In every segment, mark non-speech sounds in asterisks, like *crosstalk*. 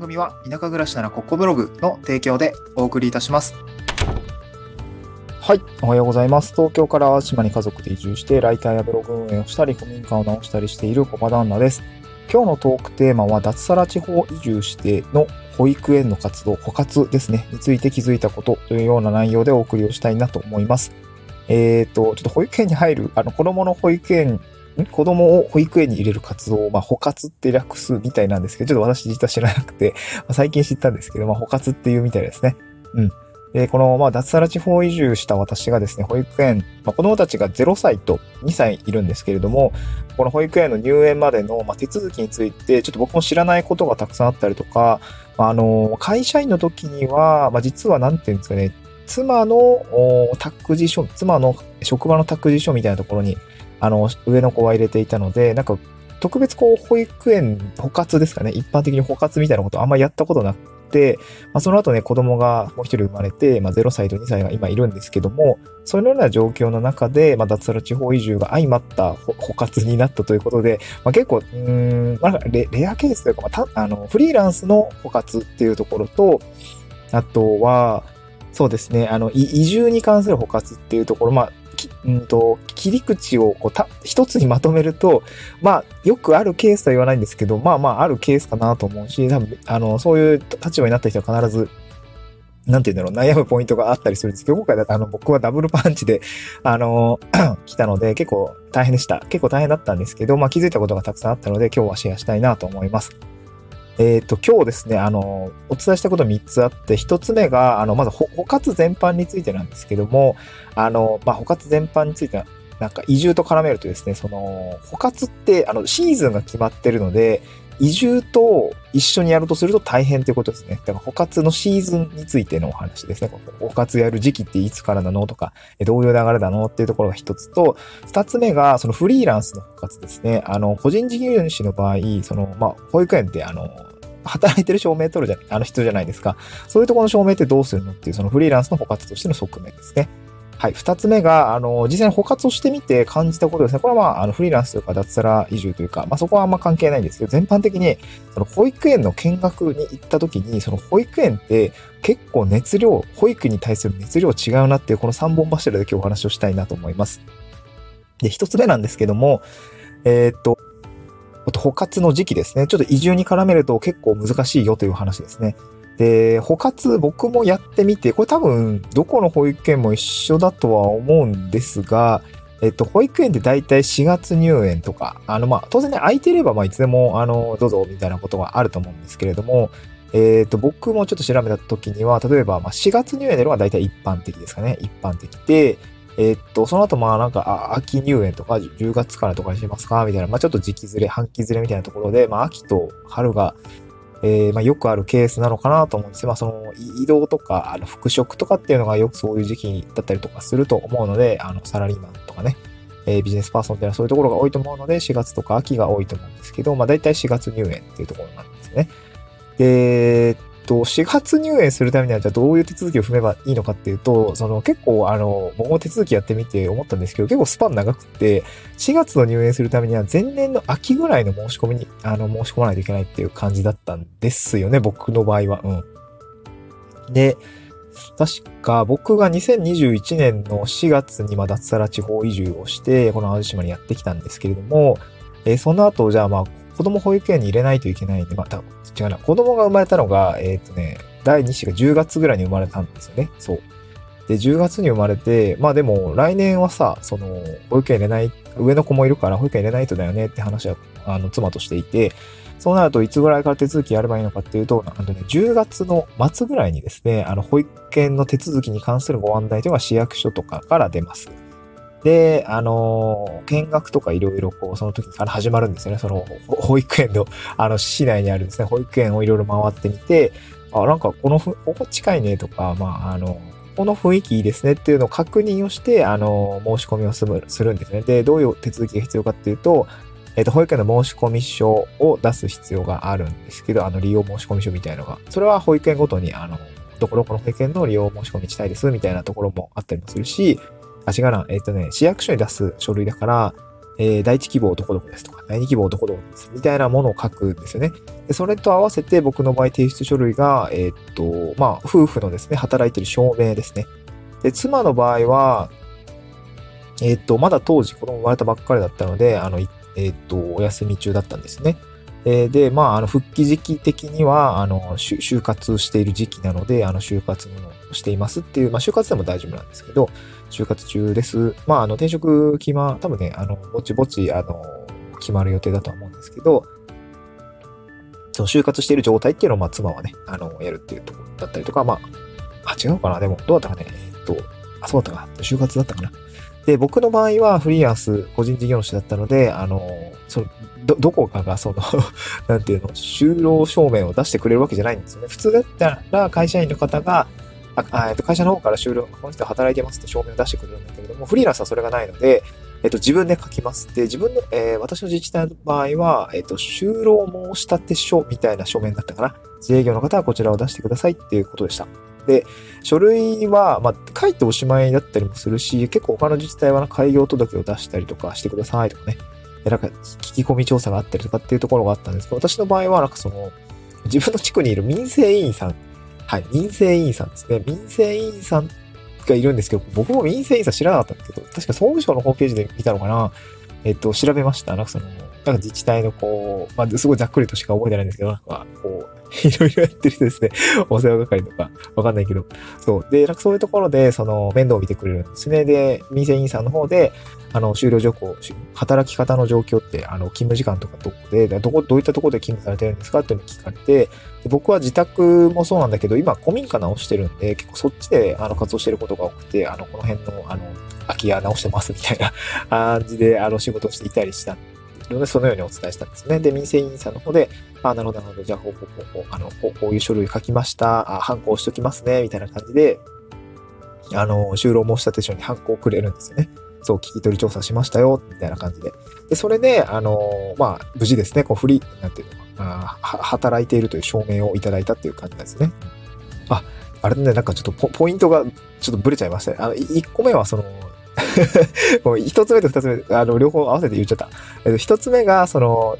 番組は田舎暮らしならここブログの提供でお送りいたします。はい。おはようございます。東京から島に家族で移住して、ライターやブログ運営をしたり、古民家を直したりしている小場旦那です。今日のトークテーマは、脱サラ地方移住しての保育園の活動、保活ですね、について気づいたことというような内容でお送りをしたいなと思います。えっ、と、ちょっと保育園に入る、あの、子供の保育園、子供を保育園に入れる活動を、まあ、保活って略すみたいなんですけど、ちょっと私実は知らなくて、*laughs* まあ最近知ったんですけど、まあ、保活っていうみたいですね。うん。で、この、まあ、脱サラ地方移住した私がですね、保育園、まあ、子供たちが0歳と2歳いるんですけれども、この保育園の入園までの、まあ、手続きについて、ちょっと僕も知らないことがたくさんあったりとか、まあ、あの、会社員の時には、まあ、実はなんていうんですかね、妻の託児所、妻の職場の託児所みたいなところに、あの、上の子は入れていたので、なんか、特別こう、保育園、保活ですかね、一般的に保活みたいなことあんまやったことなくて、まあ、その後ね、子供がもう一人生まれて、まあ、0歳と2歳が今いるんですけども、そういうような状況の中で、まあ、脱サラ地方移住が相まった保保活になったということで、まあ、結構、うん、まあ、レレアケースというか、まあ、たあの、フリーランスの保活っていうところと、あとは、そうですね、あの、移住に関する保活っていうところ、まあ、うんと切り口をこうた一つにまとめると、まあ、よくあるケースとは言わないんですけど、まあまあ、あるケースかなと思うし、多分、あの、そういう立場になった人は必ず、なんて言うんだろう、悩むポイントがあったりするんですけど、今回だとあの、僕はダブルパンチで、あの、*clears throat* 来たので、結構大変でした。結構大変だったんですけど、まあ気づいたことがたくさんあったので、今日はシェアしたいなと思います。えっ、と、今日ですね、あの、お伝えしたこと3つあって、1つ目が、あの、まず、ほ保活全般についてなんですけども、あの、まあ、保活全般については、なんか移住と絡めるとですね、その、保活って、あの、シーズンが決まってるので、移住と一緒にやるとすると大変ということですね。だから、保活のシーズンについてのお話ですね。保活やる時期っていつからなのとか、どういう流れなのっていうところが一つと、二つ目が、そのフリーランスの保活ですね。あの、個人事業主の場合、その、まあ、保育園って、あの、働いてる証明取るじゃ、あの人じゃないですか。そういうところの証明ってどうするのっていう、そのフリーランスの保活としての側面ですね。はい。二つ目が、あの、実際に保活をしてみて感じたことですね。これはまあ、あの、フリーランスというか、脱サラ移住というか、まあそこはあんま関係ないんですけど、全般的に、その保育園の見学に行った時に、その保育園って結構熱量、保育に対する熱量違うなっていう、この三本柱で今日お話をしたいなと思います。で、一つ目なんですけども、えーっと、あと、保活の時期ですね。ちょっと移住に絡めると結構難しいよという話ですね。で、保活僕もやってみて、これ多分どこの保育園も一緒だとは思うんですが、えっと、保育園って大体4月入園とか、あの、まあ、当然ね、空いてれば、ま、いつでも、あの、どうぞ、みたいなことがあると思うんですけれども、えっと、僕もちょっと調べた時には、例えば、ま、4月入園でのが大体一般的ですかね。一般的で、えっと、その後、まあなんか、秋入園とか、10月からとかにしますかみたいな、まあちょっと時期ずれ、半期ずれみたいなところで、まあ秋と春が、えー、まあよくあるケースなのかなと思うんですよ。まあその、移動とか、あの、復職とかっていうのがよくそういう時期だったりとかすると思うので、あの、サラリーマンとかね、えービジネスパーソンっていうのはそういうところが多いと思うので、4月とか秋が多いと思うんですけど、まあ大体4月入園っていうところなんですね。で、と、4月入園するためには、じゃあどういう手続きを踏めばいいのかっていうと、その結構、あの、僕も手続きやってみて思ったんですけど、結構スパン長くて、4月の入園するためには前年の秋ぐらいの申し込みに、あの、申し込まないといけないっていう感じだったんですよね、僕の場合は。うん。で、確か僕が2021年の4月にまあ脱サラ地方移住をして、この淡路島にやってきたんですけれども、えーその後、じゃあまあ、子供保育園に入れないといけないんで、また、違うな、子供が生まれたのが、えっ、とね、第2子が10月ぐらいに生まれたんですよね。そう。で、10月に生まれて、まあでも、来年はさ、その、保育園入れない、上の子もいるから保育園入れないとだよねって話は、あの、妻としていて、そうなるといつぐらいから手続きやればいいのかっていうと、なんとね、10月の末ぐらいにですね、あの、保育園の手続きに関するご案内というのが市役所とかから出ます。で、あのー見学とかいろいろこう、その時から始まるんですよね。その、保育園の、あの、市内にあるんですね、保育園をいろいろ回ってみて、あ、なんかこのふ、ここ近いねとか、まあ、あの、この雰囲気いいですねっていうのを確認をして、あの、申し込みをするするんですね。で、どういう手続きが必要かっていうと、えっ、と、保育園の申込書を出す必要があるんですけど、あの、利用申込書みたいのが。それは保育園ごとに、あの、どこどこの保育園の利用申し込みしたいですみたいなところもあったりもするし、あ、違うな。えっ、とね、市役所に出す書類だから、えー第一希望どこどこですとか、第二希望どこどこですみたいなものを書くんですよね。でそれと合わせて僕の場合提出書類が、えーと、まあ、夫婦のですね、働いてる証明ですね。で、妻の場合は、えーと、まだ当時子供生まれたばっかりだったので、あの、えっと、お休み中だったんですね。えーで、まあ、あの、復帰時期的には、あの、就就活している時期なので、あの、就活をしていますっていう、まあ、就活でも大丈夫なんですけど、就活中です。まあ、あの、転職決ま、多分ね、あの、ぼちぼち、あの、決まる予定だとは思うんですけど、その就活している状態っていうのを、まあ、妻はね、あの、やるっていうところだったりとか、まあ、あ、違うかな？でも、どうだったかね？えっと、あ、そうだったか。就活だったかな。で、僕の場合はフリーランス、個人事業主だったので、あの、その、ど、どこかが、その、*laughs* なんていうの、就労証明を出してくれるわけじゃないんですよね。普通だったら会社員の方が、あえっと会社の方から就労、この人働いてますって証明を出してくれるんだけれども、フリーランスはそれがないので、えっと、自分で書きます。で、自分の、えー私の自治体の場合は、えっと、就労申立書みたいな書面だったかな。自営業の方はこちらを出してくださいっていうことでした。で、書類は、まあ、書いておしまいだったりもするし、結構他の自治体は開業届を出したりとかしてくださいとかね。なんか、聞き込み調査があったりとかっていうところがあったんですけど、私の場合は、なんかその、自分の地区にいる民生委員さん、はい、民生委員さんですね。民生委員さんがいるんですけど、僕も民生委員さん知らなかったんですけど、確か総務省のホームページで見たのかな。えっと、調べました。なんかその、なんか自治体のこう、まあ、すごいざっくりとしか覚えてないんですけど、なんか、こう、*laughs* いろいろやってる人ですね。お世話係とか、わかんないけど。そう。で、なんかそういうところで、その、面倒を見てくれるんですね。で、民生委員さんの方で、あの、終了条項、働き方の状況って、あの、勤務時間とかどこで、どこ、どういったところで勤務されてるんですかっていうのを聞かれて、で僕は自宅もそうなんだけど、今、古民家直してるんで、結構そっちで、あの、活動してることが多くて、あの、この辺の、あの、空き家直してますみたいな *laughs* 感じで、あの、仕事をしていたりした、そのようにお伝えしたんですね。で、民生委員さんの方で、あ、なるほど、なるほど、じゃあ、こう、こう、こう、あの、こうこういう書類書きました、あ、反抗しときますね、みたいな感じで、あの、就労申立書に反抗をくれるんですよね。そう、聞き取り調査しましたよ、みたいな感じで。で、それで、あの、まあ、無事ですね、こう、フリー、なんていうのか、あは働いているという証明をいただいたっていう感じなんですね。あ、あれね、なんかちょっとポポイントがちょっとブレちゃいましたね。あの、1個目はその、*laughs* もう一つ目と二つ目、あの、両方合わせて言っちゃった。えっと、一つ目が、その、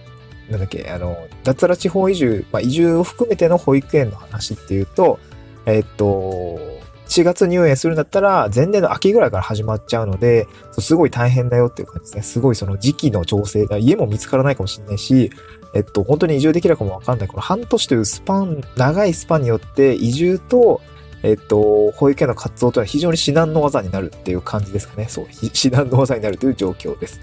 なんだっけ、あの、脱サラ地方移住、まあ、移住を含めての保育園の話っていうと、えっと、4月入園するんだったら、前年の秋ぐらいから始まっちゃうので、すごい大変だよっていう感じですね。すごいその時期の調整が、家も見つからないかもしれないし、えっと、本当に移住できるかもわかんない。この半年というスパン、長いスパンによって、移住と、えっと、保育園の活動というのは非常に至難の技になるっていう感じですかね。そう、至難の技になるという状況です。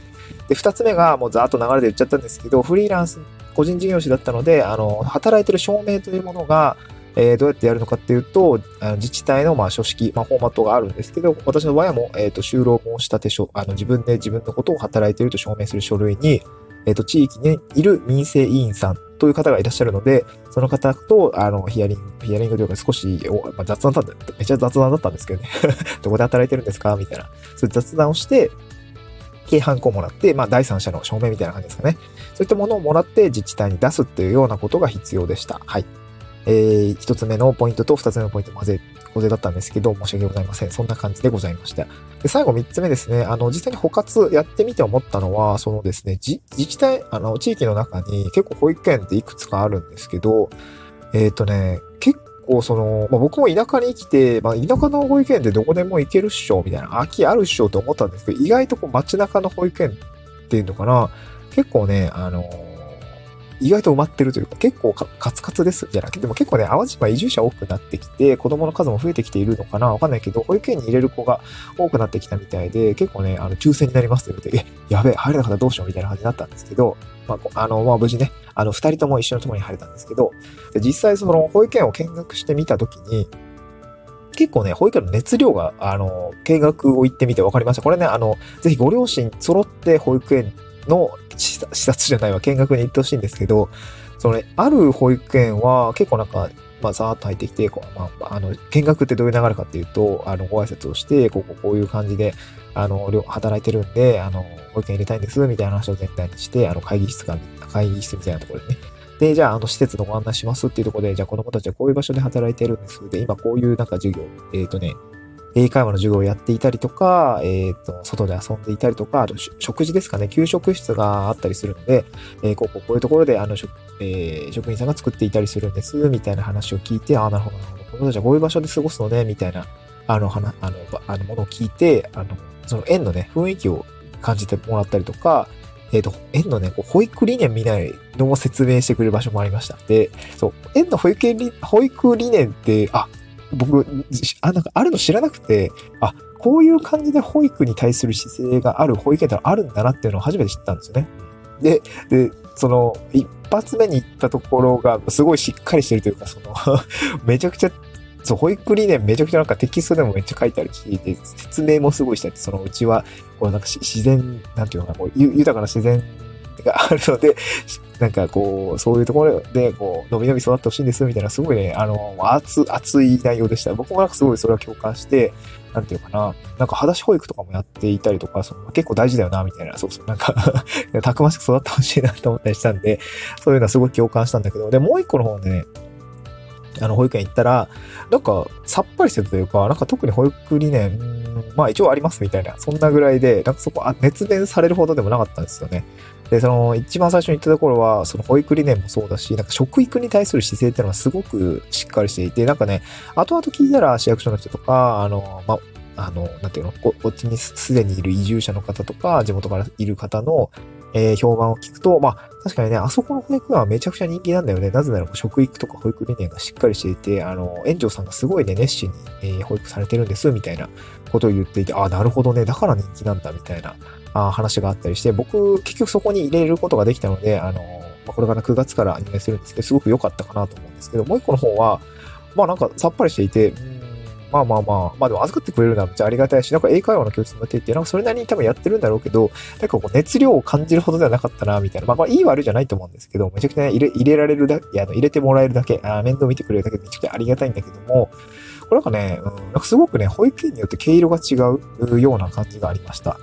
で、二つ目が、もうざーっと流れで言っちゃったんですけど、フリーランス、個人事業主だったので、あの、働いてる証明というものが、えーどうやってやるのかっていうと、あの自治体のまあ書式、まあ、フォーマットがあるんですけど、私の場合も、えっ、と、就労申立書、あの、自分で自分のことを働いていると証明する書類に、えっ、と、地域にいる民生委員さんという方がいらっしゃるので、その方と、あの、ヒアリング、ヒアリングというか少し、まあ、雑談だった、めっちゃ雑談だったんですけどね。*laughs* どこで働いてるんですか？みたいな。そういう雑談をして、軽犯行もらって、まあ、第三者の証明みたいな感じですかね。そういったものをもらって自治体に出すっていうようなことが必要でした。はい。えー、一つ目のポイントと二つ目のポイント混ぜ、混ぜだったんですけど、申し訳ございません。そんな感じでございました。で、最後三つ目ですね。あの、実際に補活やってみて思ったのは、そのですね、自治体、あの、地域の中に結構保育園っていくつかあるんですけど、えっ、とね、結構その、まあ、僕も田舎に生きて、まあ、田舎の保育園ってどこでも行けるっしょ、みたいな、空きあるっしょと思ったんですけど、意外とこう街中の保育園っていうのかな、結構ね、あの意外と埋まってるというか、結構かカツカツですじゃなくて、でも結構ね、淡路島移住者多くなってきて、子供の数も増えてきているのかなわかんないけど、保育園に入れる子が多くなってきたみたいで、結構ね、あの、抽選になりますって言って、え、やべえ、入れなかったらどうしようみたいな感じになったんですけど、まあ、あの、まあ、無事ね、あの、二人とも一緒のところに入れたんですけど、で実際その保育園を見学してみたときに、結構ね、保育園の熱量が、あの、見学を行ってみて分かりました。これね、あの、ぜひご両親揃って保育園の視察視察じゃないわ、見学に行ってほしいんですけど、そのね、ある保育園は結構なんか、まあ、ざーっと入ってきて、こうまあ、あの、見学ってどういう流れかっていうと、あの、ご挨拶をして、こう、こうこういう感じで、あの、働いてるんで、あの、保育園入れたいんです、みたいな話を全体にして、あの、会議室が、会議室みたいなところでね。で、じゃあ、あの、施設のご案内しますっていうところで、じゃあ、子供たちはこういう場所で働いてるんです。で、今こういうなんか授業、えっ、とね、英会話の授業をやっていたりとか、えっ、と、外で遊んでいたりとか、あと食事ですかね、給食室があったりするので、えー、こここういうところで、あの、えー、職員さんが作っていたりするんです、みたいな話を聞いて、ああ、なるほど、なるほど、この人たちはこういう場所で過ごすのね、みたいな、あの、話、あの、あの、ものを聞いて、あの、その園のね、雰囲気を感じてもらったりとか、えっ、ー、と、園のね、こう保育理念みたいのを説明してくれる場所もありました。で、そう、園の保育理保育理念って、あ、僕、あ、なんかあるの知らなくて、あ、こういう感じで保育に対する姿勢がある保育園ってあるんだなっていうのを初めて知ったんですよね。で、で、その、一発目に行ったところがすごいしっかりしてるというか、その *laughs* めちゃくちゃそう、保育理念めちゃくちゃなんかテキストでもめっちゃ書いてあるし、で、説明もすごいしてて、そのうちは、こうなんか自然、なんていうのかな、こう豊かな自然があるので、なんかこう、そういうところで、こう、伸び伸び育ってほしいんです、みたいな、すごいね、あの、熱、熱い内容でした。僕もなんかすごいそれは共感して、なんていうかな、なんか裸足保育とかもやっていたりとか、その結構大事だよな、みたいな、そうそう、なんか *laughs* たくましく育ってほしいなと思ったりしたんで、そういうのはすごい共感したんだけど、で、もう一個の方でね、あの、保育園行ったら、なんか、さっぱりしてたというか、なんか特に保育理念、まあ一応ありますみたいな、そんなぐらいで、なんかそこ、あ、熱弁されるほどでもなかったんですよね。で、その、一番最初に言ったところは、その保育理念もそうだし、なんか食育に対する姿勢っていうのはすごくしっかりしていて、なんかね、後々聞いたら市役所の人とか、あの、まあ、あの、なんていうのこ、こっちにすでにいる移住者の方とか、地元からいる方の、えー、評判を聞くと、まあ、確かにね、あそこの保育園はめちゃくちゃ人気なんだよね。なぜなら、食育とか保育理念がしっかりしていて、あの、園長さんがすごいね、熱心に、えー、保育されてるんです、みたいなことを言っていて、ああ、なるほどね、だから人気なんだ、みたいなあ話があったりして、僕、結局そこに入れることができたので、あの、ま、これから9月から入園するんですけど、すごく良かったかなと思うんですけど、もう一個の方は、まあなんかさっぱりしていて、まあまあまあ、まあでも預かってくれるのはめっちゃありがたいし、なんか英会話の教室もやっていて、なんかそれなりに多分やってるんだろうけど、なんかこう熱量を感じるほどではなかったな、みたいな。まあこれいい悪いじゃないと思うんですけど、めちゃくちゃ、入れ入れられるだけ、あの入れてもらえるだけ、あ面倒見てくれるだけでめちゃくちゃありがたいんだけども、これなんかね、うん、なんかすごくね、保育園によって毛色が違うような感じがありました。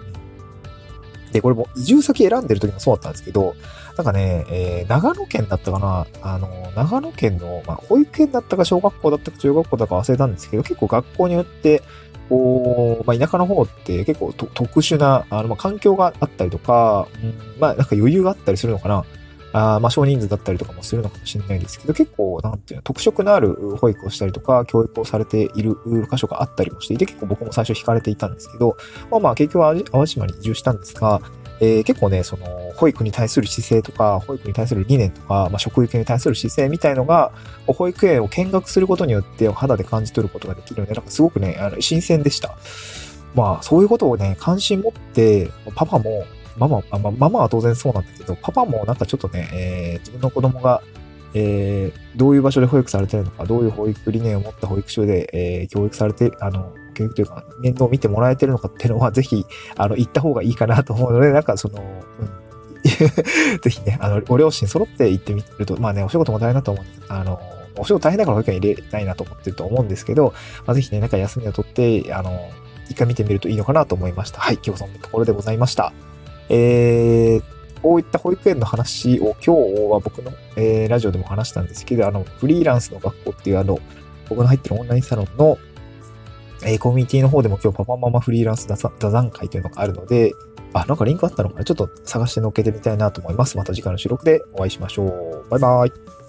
で、これも移住先選んでる時もそうだったんですけど、なんかね、えー、長野県だったかな、あの、長野県の、まあ、保育園だったか小学校だったか中学校だか忘れたんですけど、結構学校によって、こう、まあ、田舎の方って結構特殊な、あの、ま、環境があったりとか、うん、まあ、なんか余裕があったりするのかな。あまあ少人数だったりとかもするのかもしれないですけど、結構、なんていうの、特色のある保育をしたりとか、教育をされている箇所があったりもしていて、結構僕も最初惹かれていたんですけど、まあまあ結局は淡島に移住したんですが、えー、結構ね、その、保育に対する姿勢とか、保育に対する理念とか、まあ、職育に対する姿勢みたいのが、保育園を見学することによって肌で感じ取ることができるので、なんかすごくね、あの新鮮でした。まあ、そういうことをね、関心持って、パパも、ママ、まあ、ママは当然そうなんだけど、パパもなんかちょっとね、えー、自分の子供が、えー、どういう場所で保育されてるのか、どういう保育理念を持った保育所で、えー、教育されて、あの、教育というか、面倒を見てもらえてるのかっていうのは、ぜひ、あの、行った方がいいかなと思うので、なんかその、うん、*laughs* ぜひね、あの、ご両親揃って行ってみると、まあね、お仕事も大変だと思うんです。あの、お仕事大変だから保育園入れたいなと思ってると思うんですけど、まあ、ぜひね、なんか休みを取って、あの、一回見てみるといいのかなと思いました。はい、今日そんなところでございました。えー、こういった保育園の話を今日は僕の、えー、ラジオでも話したんですけど、あの、フリーランスの学校っていうあの、僕の入ってるオンラインサロンの、えー、コミュニティの方でも今日パパママフリーランス座談会というのがあるので、あ、なんかリンクあったのかな？ちょっと探して載っけてみたいなと思います。また次回の収録でお会いしましょう。バイバイ。